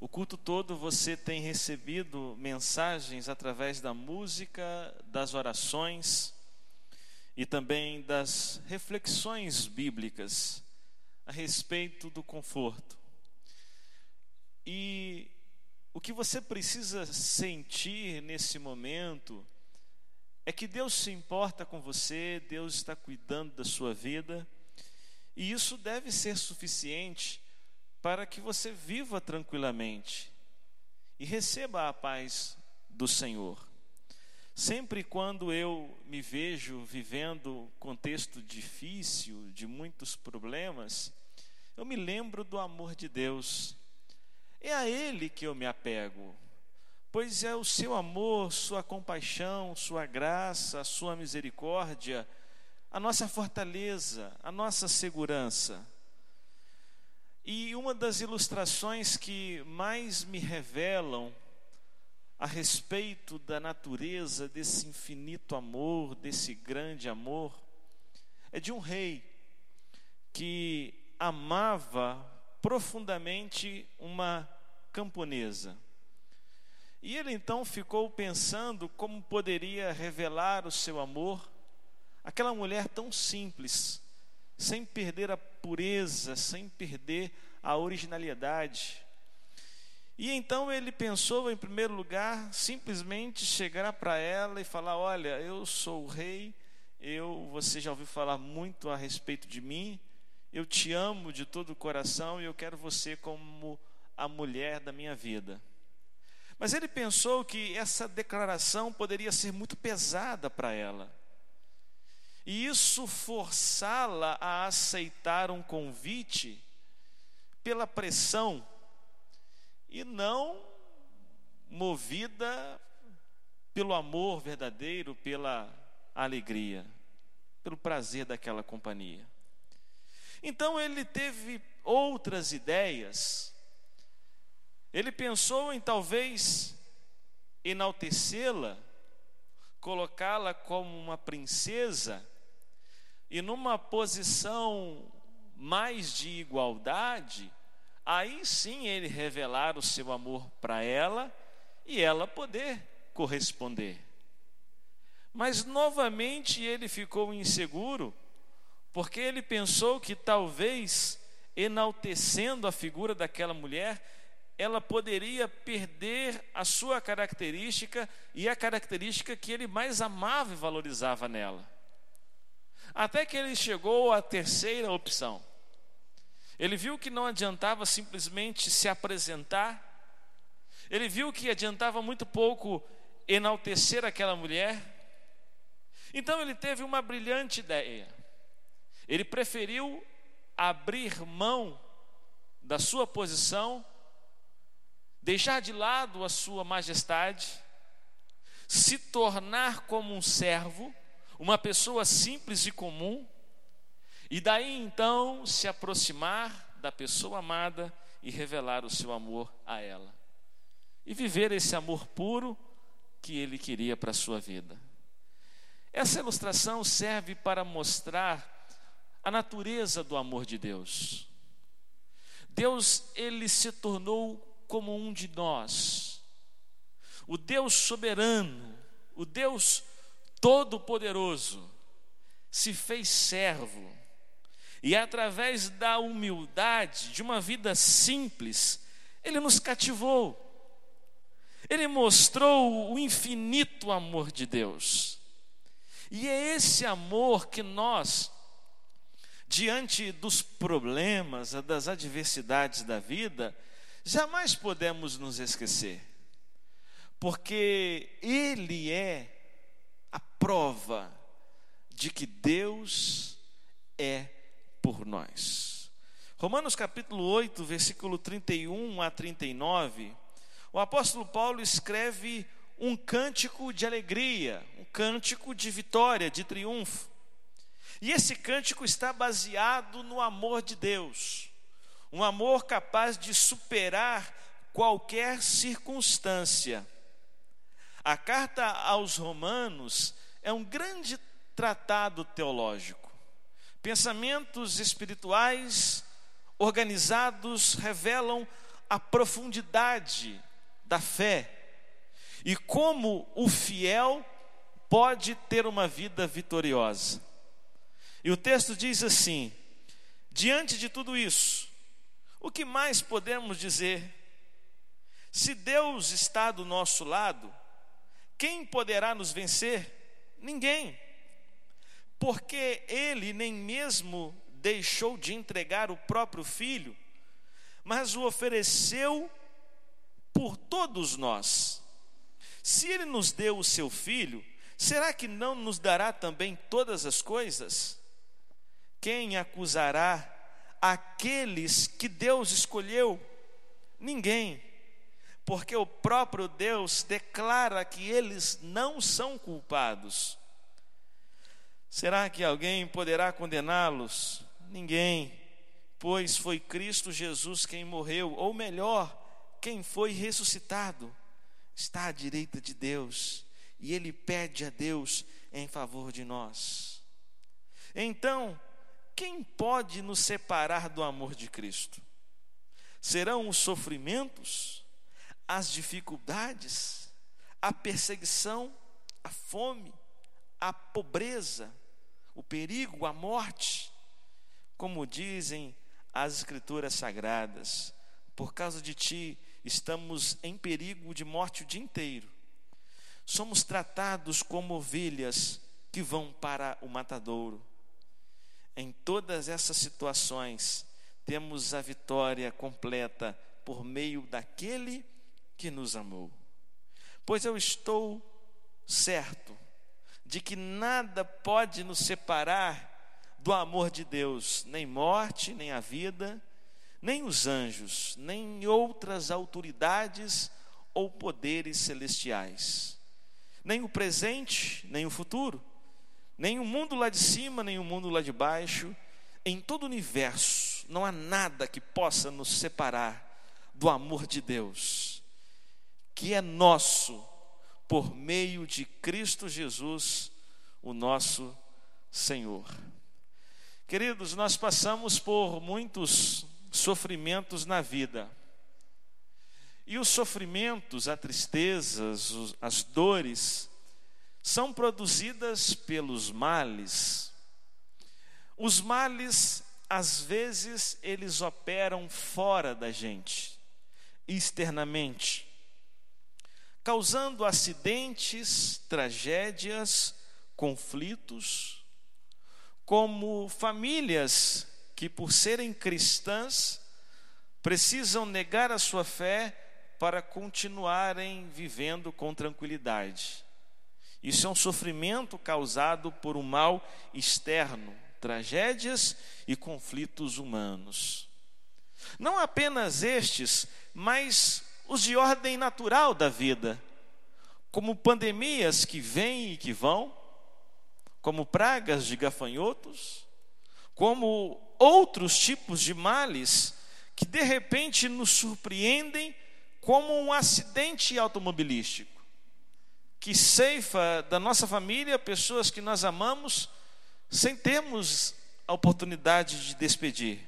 O culto todo você tem recebido mensagens através da música, das orações e também das reflexões bíblicas a respeito do conforto. E o que você precisa sentir nesse momento é que Deus se importa com você, Deus está cuidando da sua vida, e isso deve ser suficiente para que você viva tranquilamente e receba a paz do Senhor. Sempre quando eu me vejo vivendo contexto difícil, de muitos problemas, eu me lembro do amor de Deus. É a Ele que eu me apego, pois é o seu amor, sua compaixão, sua graça, sua misericórdia, a nossa fortaleza, a nossa segurança. E uma das ilustrações que mais me revelam a respeito da natureza desse infinito amor, desse grande amor, é de um rei que amava profundamente uma camponesa. E ele então ficou pensando como poderia revelar o seu amor àquela mulher tão simples, sem perder a pureza, sem perder a originalidade. E então ele pensou, em primeiro lugar, simplesmente chegar para ela e falar: Olha, eu sou o rei, eu, você já ouviu falar muito a respeito de mim, eu te amo de todo o coração e eu quero você como a mulher da minha vida. Mas ele pensou que essa declaração poderia ser muito pesada para ela e isso forçá-la a aceitar um convite pela pressão e não movida pelo amor verdadeiro, pela alegria, pelo prazer daquela companhia. Então ele teve outras ideias. Ele pensou em talvez enaltecê-la, colocá-la como uma princesa e numa posição mais de igualdade, aí sim ele revelar o seu amor para ela e ela poder corresponder. Mas novamente ele ficou inseguro, porque ele pensou que talvez enaltecendo a figura daquela mulher, ela poderia perder a sua característica e a característica que ele mais amava e valorizava nela. Até que ele chegou à terceira opção. Ele viu que não adiantava simplesmente se apresentar, ele viu que adiantava muito pouco enaltecer aquela mulher. Então ele teve uma brilhante ideia. Ele preferiu abrir mão da sua posição, deixar de lado a sua majestade, se tornar como um servo uma pessoa simples e comum, e daí então se aproximar da pessoa amada e revelar o seu amor a ela. E viver esse amor puro que ele queria para a sua vida. Essa ilustração serve para mostrar a natureza do amor de Deus. Deus, ele se tornou como um de nós. O Deus soberano, o Deus Todo-Poderoso se fez servo e através da humildade, de uma vida simples, ele nos cativou. Ele mostrou o infinito amor de Deus. E é esse amor que nós, diante dos problemas, das adversidades da vida, jamais podemos nos esquecer. Porque Ele é a prova de que Deus é por nós. Romanos capítulo 8, versículo 31 a 39, o apóstolo Paulo escreve um cântico de alegria, um cântico de vitória, de triunfo. E esse cântico está baseado no amor de Deus, um amor capaz de superar qualquer circunstância a carta aos Romanos é um grande tratado teológico. Pensamentos espirituais organizados revelam a profundidade da fé e como o fiel pode ter uma vida vitoriosa. E o texto diz assim: diante de tudo isso, o que mais podemos dizer? Se Deus está do nosso lado, quem poderá nos vencer? Ninguém. Porque Ele nem mesmo deixou de entregar o próprio Filho, mas o ofereceu por todos nós. Se Ele nos deu o seu Filho, será que não nos dará também todas as coisas? Quem acusará aqueles que Deus escolheu? Ninguém, porque o próprio Deus declara que eles não são culpados. Será que alguém poderá condená-los? Ninguém, pois foi Cristo Jesus quem morreu, ou melhor, quem foi ressuscitado, está à direita de Deus e ele pede a Deus em favor de nós. Então, quem pode nos separar do amor de Cristo? Serão os sofrimentos, as dificuldades, a perseguição, a fome, a pobreza, o perigo, a morte? Como dizem as Escrituras Sagradas, por causa de ti estamos em perigo de morte o dia inteiro. Somos tratados como ovelhas que vão para o matadouro em todas essas situações, temos a vitória completa por meio daquele que nos amou. Pois eu estou certo de que nada pode nos separar do amor de Deus, nem morte, nem a vida, nem os anjos, nem outras autoridades ou poderes celestiais, nem o presente, nem o futuro nem o mundo lá de cima, nem o mundo lá de baixo, em todo o universo, não há nada que possa nos separar do amor de Deus, que é nosso por meio de Cristo Jesus, o nosso Senhor. Queridos, nós passamos por muitos sofrimentos na vida. E os sofrimentos, as tristezas, as dores, são produzidas pelos males. Os males, às vezes, eles operam fora da gente, externamente, causando acidentes, tragédias, conflitos, como famílias que, por serem cristãs, precisam negar a sua fé para continuarem vivendo com tranquilidade. Isso é um sofrimento causado por um mal externo, tragédias e conflitos humanos. Não apenas estes, mas os de ordem natural da vida, como pandemias que vêm e que vão, como pragas de gafanhotos, como outros tipos de males que de repente nos surpreendem como um acidente automobilístico que ceifa da nossa família pessoas que nós amamos, sem termos a oportunidade de despedir.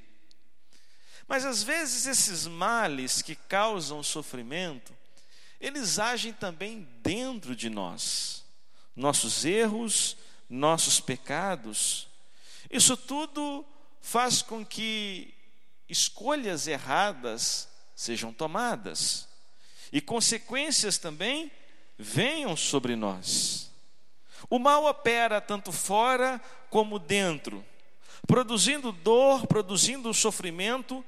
Mas às vezes esses males que causam sofrimento, eles agem também dentro de nós. Nossos erros, nossos pecados. Isso tudo faz com que escolhas erradas sejam tomadas e consequências também venham sobre nós. O mal opera tanto fora como dentro, produzindo dor, produzindo sofrimento,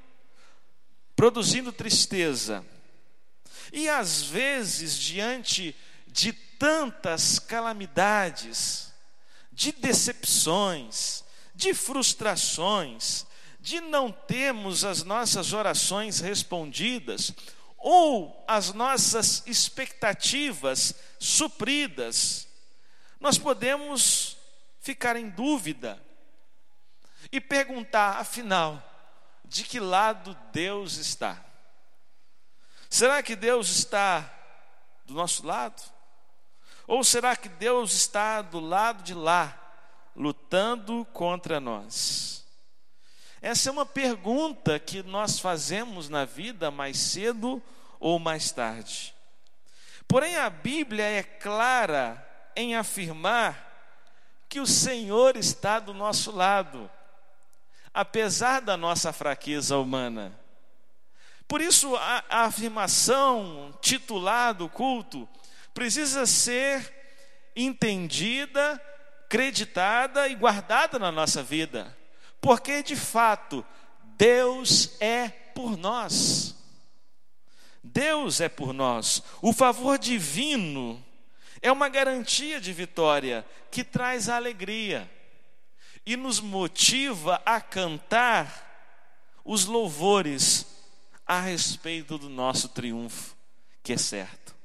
produzindo tristeza. E às vezes, diante de tantas calamidades, de decepções, de frustrações, de não termos as nossas orações respondidas, ou as nossas expectativas supridas, nós podemos ficar em dúvida e perguntar, afinal, de que lado Deus está? Será que Deus está do nosso lado? Ou será que Deus está do lado de lá, lutando contra nós? Essa é uma pergunta que nós fazemos na vida mais cedo ou mais tarde. Porém, a Bíblia é clara em afirmar que o Senhor está do nosso lado, apesar da nossa fraqueza humana. Por isso, a, a afirmação titular do culto precisa ser entendida, creditada e guardada na nossa vida, porque de fato, Deus é por nós. Deus é por nós. O favor divino é uma garantia de vitória que traz alegria e nos motiva a cantar os louvores a respeito do nosso triunfo, que é certo.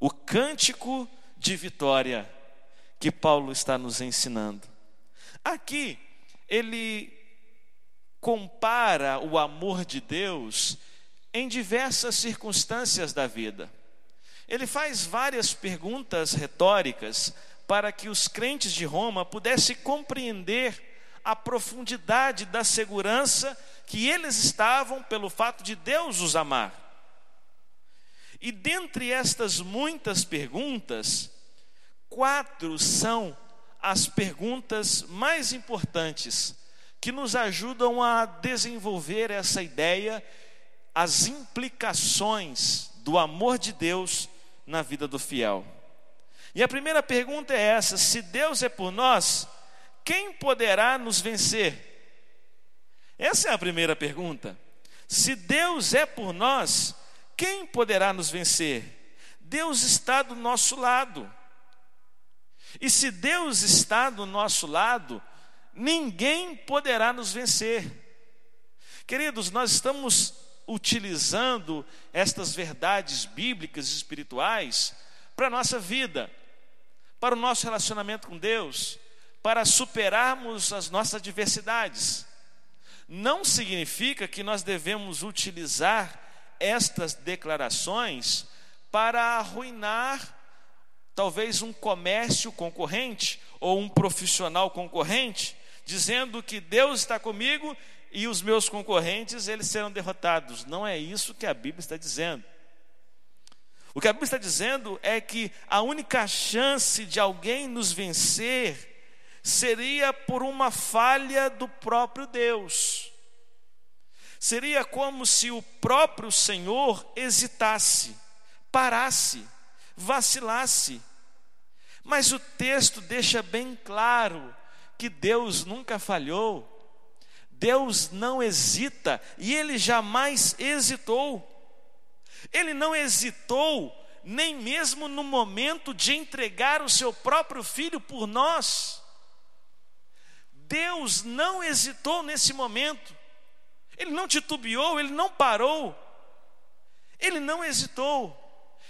O cântico de vitória que Paulo está nos ensinando. Aqui, ele compara o amor de Deus em diversas circunstâncias da vida. Ele faz várias perguntas retóricas para que os crentes de Roma pudessem compreender a profundidade da segurança que eles estavam pelo fato de Deus os amar. E dentre estas muitas perguntas, quatro são as perguntas mais importantes que nos ajudam a desenvolver essa ideia as implicações do amor de Deus na vida do fiel. E a primeira pergunta é essa: se Deus é por nós, quem poderá nos vencer? Essa é a primeira pergunta. Se Deus é por nós, quem poderá nos vencer? Deus está do nosso lado. E se Deus está do nosso lado, ninguém poderá nos vencer. Queridos, nós estamos utilizando estas verdades bíblicas e espirituais para a nossa vida, para o nosso relacionamento com Deus, para superarmos as nossas adversidades. Não significa que nós devemos utilizar estas declarações para arruinar talvez um comércio concorrente ou um profissional concorrente, dizendo que Deus está comigo e os meus concorrentes eles serão derrotados. Não é isso que a Bíblia está dizendo. O que a Bíblia está dizendo é que a única chance de alguém nos vencer seria por uma falha do próprio Deus. Seria como se o próprio Senhor hesitasse, parasse, vacilasse. Mas o texto deixa bem claro que Deus nunca falhou, Deus não hesita e ele jamais hesitou. Ele não hesitou nem mesmo no momento de entregar o seu próprio filho por nós. Deus não hesitou nesse momento. Ele não titubeou, ele não parou. Ele não hesitou.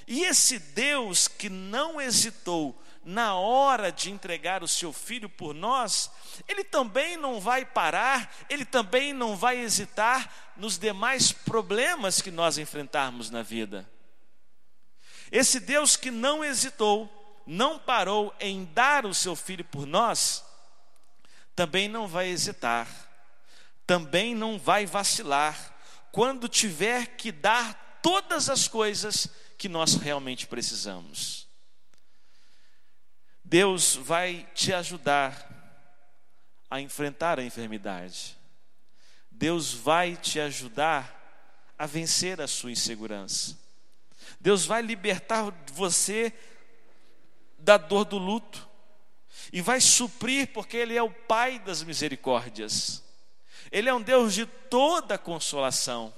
E esse Deus que não hesitou na hora de entregar o seu filho por nós, ele também não vai parar, ele também não vai hesitar nos demais problemas que nós enfrentarmos na vida. Esse Deus que não hesitou, não parou em dar o seu filho por nós, também não vai hesitar, também não vai vacilar, quando tiver que dar todas as coisas que nós realmente precisamos. Deus vai te ajudar a enfrentar a enfermidade. Deus vai te ajudar a vencer a sua insegurança. Deus vai libertar você da dor do luto e vai suprir, porque Ele é o Pai das misericórdias. Ele é um Deus de toda consolação.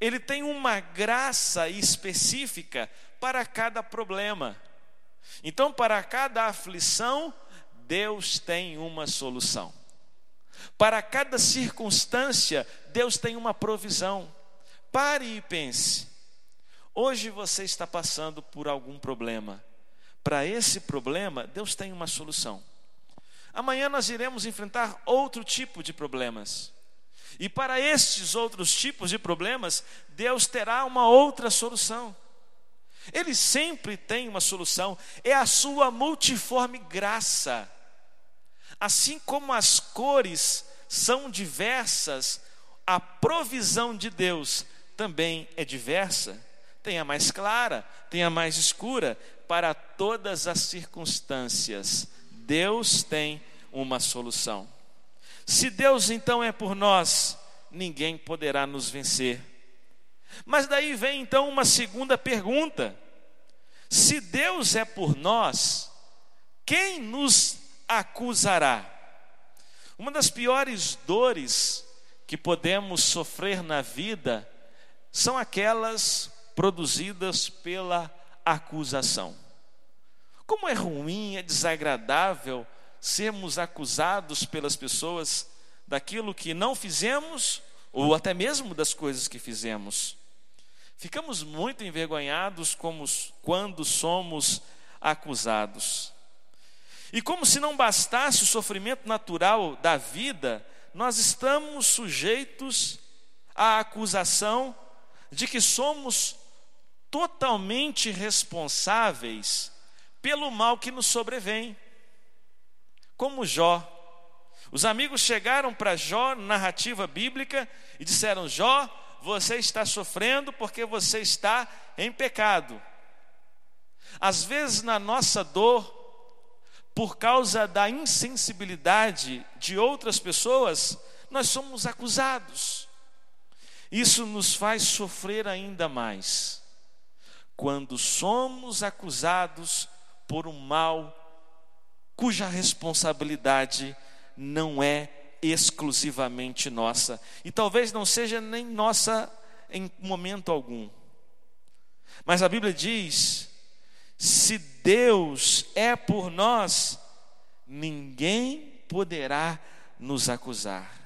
Ele tem uma graça específica para cada problema. Então, para cada aflição, Deus tem uma solução. Para cada circunstância, Deus tem uma provisão. Pare e pense. Hoje você está passando por algum problema. Para esse problema, Deus tem uma solução. Amanhã nós iremos enfrentar outro tipo de problemas. E para estes outros tipos de problemas, Deus terá uma outra solução. Ele sempre tem uma solução, é a sua multiforme graça. Assim como as cores são diversas, a provisão de Deus também é diversa. Tem a mais clara, tem a mais escura, para todas as circunstâncias. Deus tem uma solução. Se Deus então é por nós, ninguém poderá nos vencer. Mas daí vem então uma segunda pergunta: se Deus é por nós, quem nos acusará? Uma das piores dores que podemos sofrer na vida são aquelas produzidas pela acusação. Como é ruim, é desagradável sermos acusados pelas pessoas daquilo que não fizemos ou até mesmo das coisas que fizemos. Ficamos muito envergonhados como, quando somos acusados. E como se não bastasse o sofrimento natural da vida, nós estamos sujeitos à acusação de que somos totalmente responsáveis pelo mal que nos sobrevém. Como Jó. Os amigos chegaram para Jó, narrativa bíblica, e disseram: Jó, você está sofrendo porque você está em pecado. Às vezes, na nossa dor, por causa da insensibilidade de outras pessoas, nós somos acusados. Isso nos faz sofrer ainda mais. Quando somos acusados por um mal cuja responsabilidade não é exclusivamente nossa, e talvez não seja nem nossa em momento algum. Mas a Bíblia diz: se Deus é por nós, ninguém poderá nos acusar.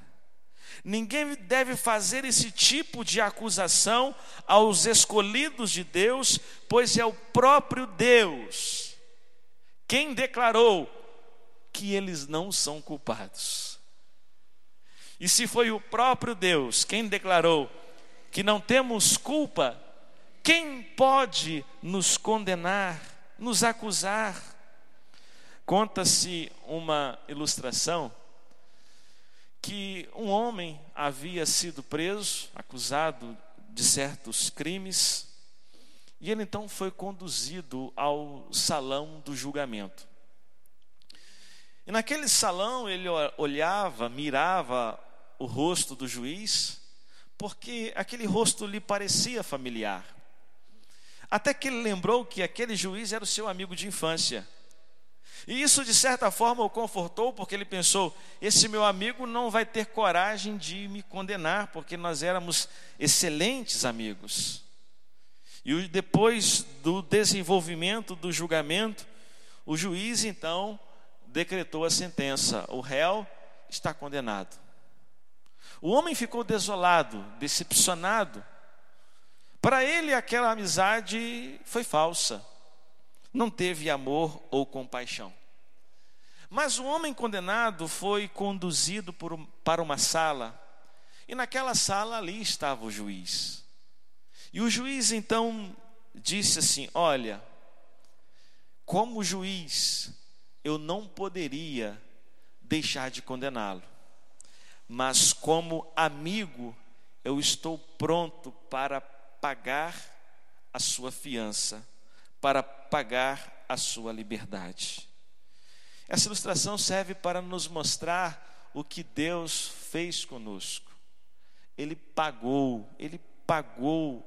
Ninguém deve fazer esse tipo de acusação aos escolhidos de Deus, pois é o próprio Deus quem declarou que eles não são culpados. E se foi o próprio Deus quem declarou que não temos culpa, quem pode nos condenar, nos acusar? Conta-se uma ilustração que um homem havia sido preso, acusado de certos crimes, e ele então foi conduzido ao salão do julgamento. E naquele salão ele olhava, mirava o rosto do juiz, porque aquele rosto lhe parecia familiar. Até que ele lembrou que aquele juiz era o seu amigo de infância. E isso, de certa forma, o confortou, porque ele pensou: esse meu amigo não vai ter coragem de me condenar, porque nós éramos excelentes amigos. E depois do desenvolvimento do julgamento, o juiz então decretou a sentença: o réu está condenado. O homem ficou desolado, decepcionado. Para ele, aquela amizade foi falsa, não teve amor ou compaixão. Mas o homem condenado foi conduzido por, para uma sala, e naquela sala ali estava o juiz. E o juiz então disse assim: Olha, como juiz, eu não poderia deixar de condená-lo, mas como amigo, eu estou pronto para pagar a sua fiança, para pagar a sua liberdade. Essa ilustração serve para nos mostrar o que Deus fez conosco. Ele pagou, ele pagou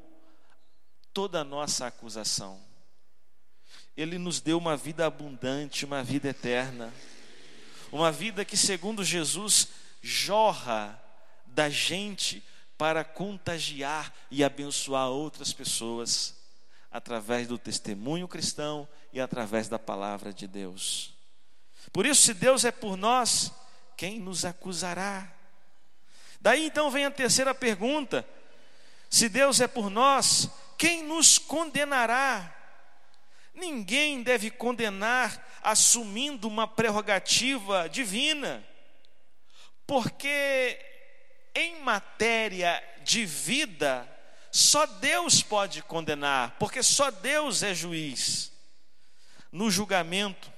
toda a nossa acusação. Ele nos deu uma vida abundante, uma vida eterna, uma vida que, segundo Jesus, jorra da gente para contagiar e abençoar outras pessoas através do testemunho cristão e através da palavra de Deus. Por isso, se Deus é por nós, quem nos acusará? Daí então vem a terceira pergunta: se Deus é por nós, quem nos condenará? Ninguém deve condenar assumindo uma prerrogativa divina, porque em matéria de vida, só Deus pode condenar, porque só Deus é juiz. No julgamento,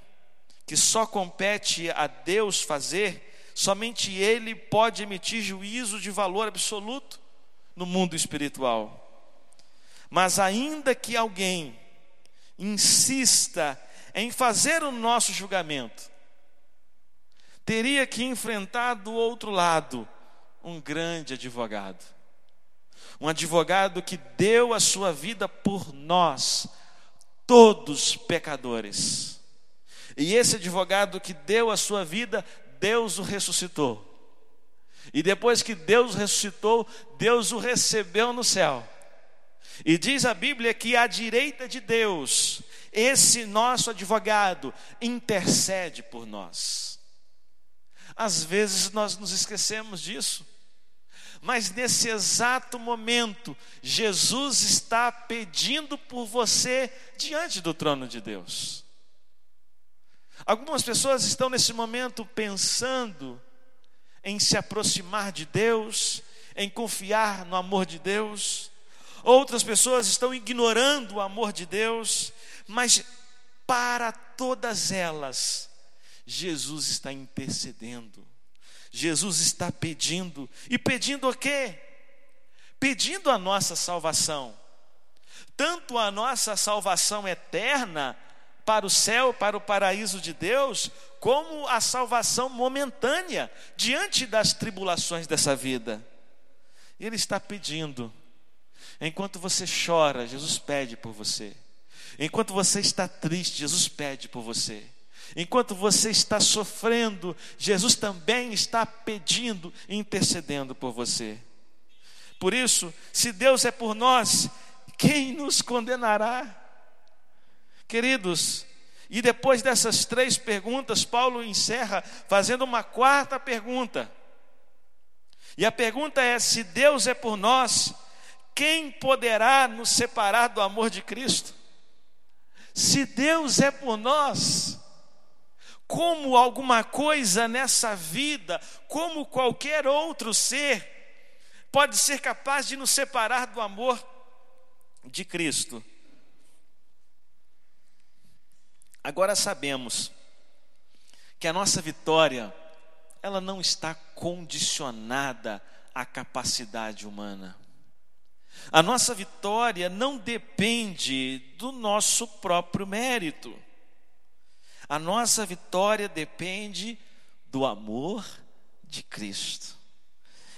que só compete a Deus fazer, somente Ele pode emitir juízo de valor absoluto no mundo espiritual. Mas ainda que alguém insista em fazer o nosso julgamento, teria que enfrentar do outro lado um grande advogado. Um advogado que deu a sua vida por nós, todos pecadores. E esse advogado que deu a sua vida, Deus o ressuscitou. E depois que Deus ressuscitou, Deus o recebeu no céu. E diz a Bíblia que à direita de Deus, esse nosso advogado intercede por nós. Às vezes nós nos esquecemos disso. Mas nesse exato momento, Jesus está pedindo por você diante do trono de Deus. Algumas pessoas estão nesse momento pensando em se aproximar de Deus, em confiar no amor de Deus. Outras pessoas estão ignorando o amor de Deus, mas para todas elas, Jesus está intercedendo. Jesus está pedindo. E pedindo o quê? Pedindo a nossa salvação. Tanto a nossa salvação eterna para o céu, para o paraíso de Deus, como a salvação momentânea diante das tribulações dessa vida. Ele está pedindo. Enquanto você chora, Jesus pede por você. Enquanto você está triste, Jesus pede por você. Enquanto você está sofrendo, Jesus também está pedindo e intercedendo por você. Por isso, se Deus é por nós, quem nos condenará? Queridos, e depois dessas três perguntas, Paulo encerra fazendo uma quarta pergunta. E a pergunta é: se Deus é por nós, quem poderá nos separar do amor de Cristo? Se Deus é por nós, como alguma coisa nessa vida, como qualquer outro ser, pode ser capaz de nos separar do amor de Cristo. Agora sabemos que a nossa vitória, ela não está condicionada à capacidade humana. A nossa vitória não depende do nosso próprio mérito. A nossa vitória depende do amor de Cristo.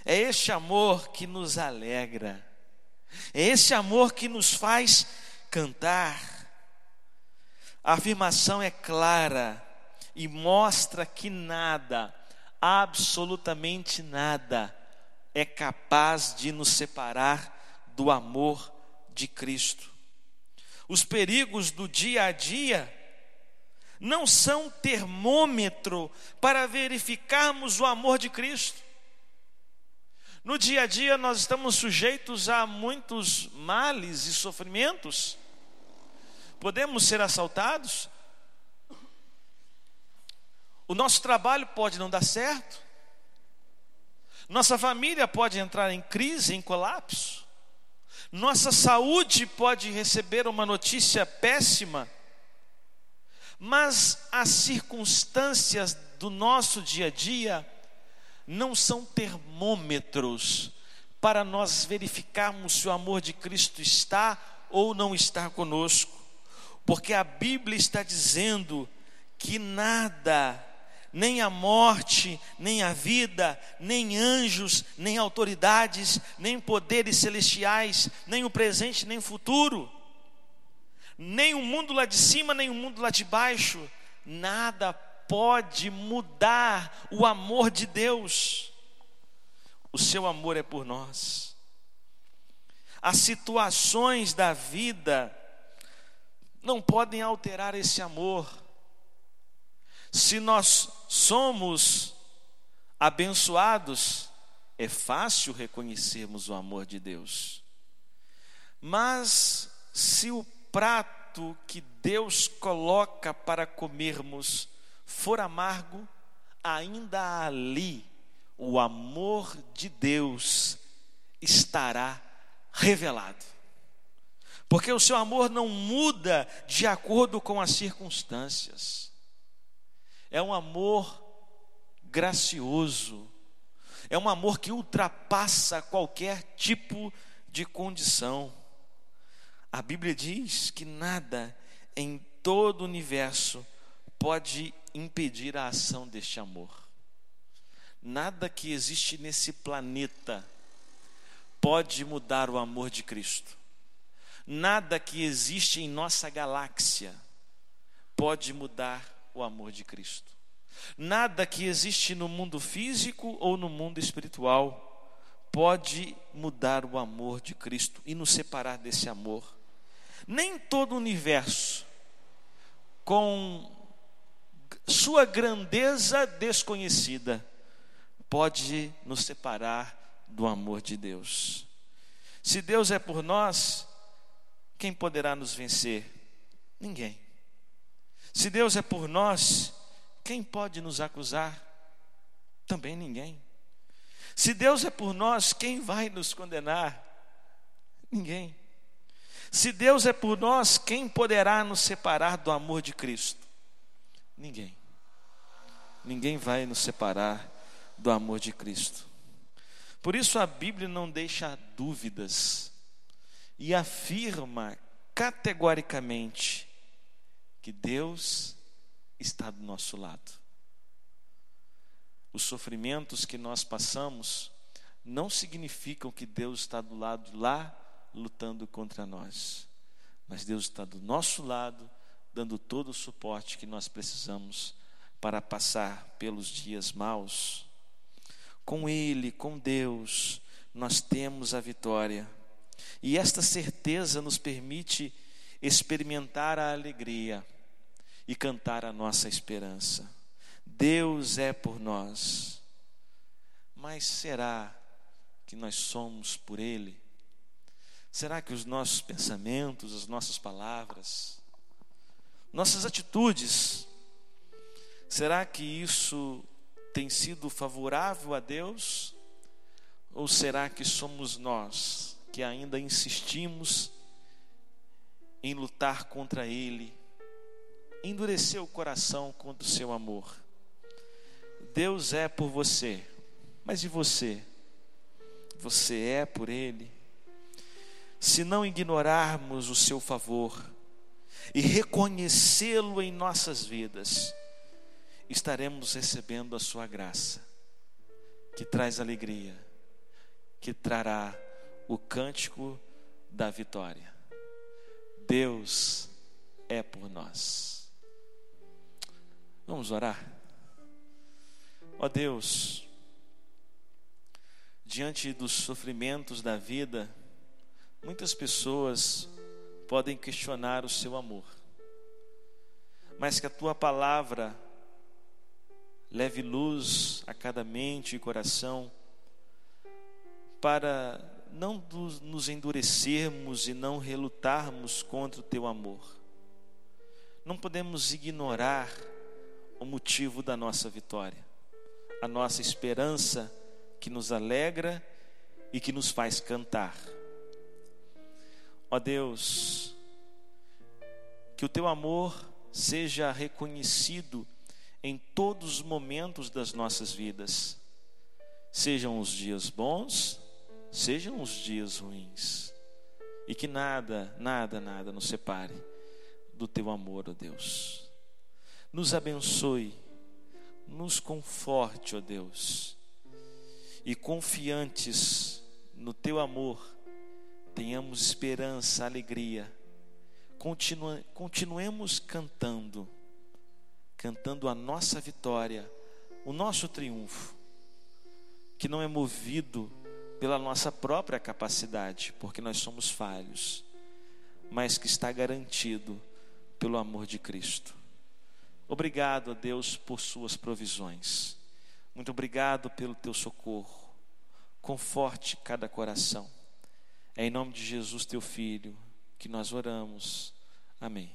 É este amor que nos alegra, é esse amor que nos faz cantar. A afirmação é clara e mostra que nada, absolutamente nada, é capaz de nos separar do amor de Cristo. Os perigos do dia a dia não são termômetro para verificarmos o amor de Cristo. No dia a dia nós estamos sujeitos a muitos males e sofrimentos. Podemos ser assaltados. O nosso trabalho pode não dar certo. Nossa família pode entrar em crise, em colapso. Nossa saúde pode receber uma notícia péssima. Mas as circunstâncias do nosso dia a dia não são termômetros para nós verificarmos se o amor de Cristo está ou não está conosco, porque a Bíblia está dizendo que nada, nem a morte, nem a vida, nem anjos, nem autoridades, nem poderes celestiais, nem o presente, nem o futuro, nem o mundo lá de cima, nem o mundo lá de baixo, nada pode mudar o amor de Deus. O seu amor é por nós. As situações da vida não podem alterar esse amor. Se nós somos abençoados, é fácil reconhecermos o amor de Deus. Mas se o prato que Deus coloca para comermos for amargo, ainda ali o amor de Deus estará revelado. Porque o seu amor não muda de acordo com as circunstâncias. É um amor gracioso, é um amor que ultrapassa qualquer tipo de condição. A Bíblia diz que nada em todo o universo pode impedir a ação deste amor. Nada que existe nesse planeta pode mudar o amor de Cristo. Nada que existe em nossa galáxia pode mudar o amor de Cristo. Nada que existe no mundo físico ou no mundo espiritual pode mudar o amor de Cristo e nos separar desse amor. Nem todo o universo, com sua grandeza desconhecida, pode nos separar do amor de Deus. Se Deus é por nós, quem poderá nos vencer? Ninguém. Se Deus é por nós, quem pode nos acusar? Também ninguém. Se Deus é por nós, quem vai nos condenar? Ninguém. Se Deus é por nós, quem poderá nos separar do amor de Cristo? Ninguém. Ninguém vai nos separar do amor de Cristo. Por isso a Bíblia não deixa dúvidas e afirma categoricamente que Deus está do nosso lado. Os sofrimentos que nós passamos não significam que Deus está do lado lá lutando contra nós, mas Deus está do nosso lado, dando todo o suporte que nós precisamos para passar pelos dias maus com Ele, com Deus, nós temos a vitória. E esta certeza nos permite experimentar a alegria e cantar a nossa esperança. Deus é por nós. Mas será que nós somos por Ele? Será que os nossos pensamentos, as nossas palavras, nossas atitudes, será que isso tem sido favorável a Deus? Ou será que somos nós que ainda insistimos em lutar contra Ele, endurecer o coração contra o seu amor? Deus é por você, mas e você? Você é por Ele? Se não ignorarmos o seu favor e reconhecê-lo em nossas vidas, estaremos recebendo a sua graça, que traz alegria, que trará o cântico da vitória. Deus é por nós. Vamos orar? Ó Deus, diante dos sofrimentos da vida, muitas pessoas podem questionar o seu amor, mas que a tua palavra leve luz a cada mente e coração, para não nos endurecermos e não relutarmos contra o teu amor. Não podemos ignorar o motivo da nossa vitória, a nossa esperança que nos alegra e que nos faz cantar. Ó Deus, que o teu amor seja reconhecido em todos os momentos das nossas vidas, sejam os dias bons, sejam os dias ruins, e que nada, nada, nada nos separe do teu amor, ó Deus. Nos abençoe, nos conforte, ó Deus, e confiantes no teu amor, tenhamos esperança, alegria, continue, continuemos cantando cantando a nossa vitória, o nosso triunfo, que não é movido pela nossa própria capacidade, porque nós somos falhos, mas que está garantido pelo amor de Cristo. Obrigado a Deus por suas provisões. Muito obrigado pelo teu socorro. Conforte cada coração. É em nome de Jesus, teu filho, que nós oramos. Amém.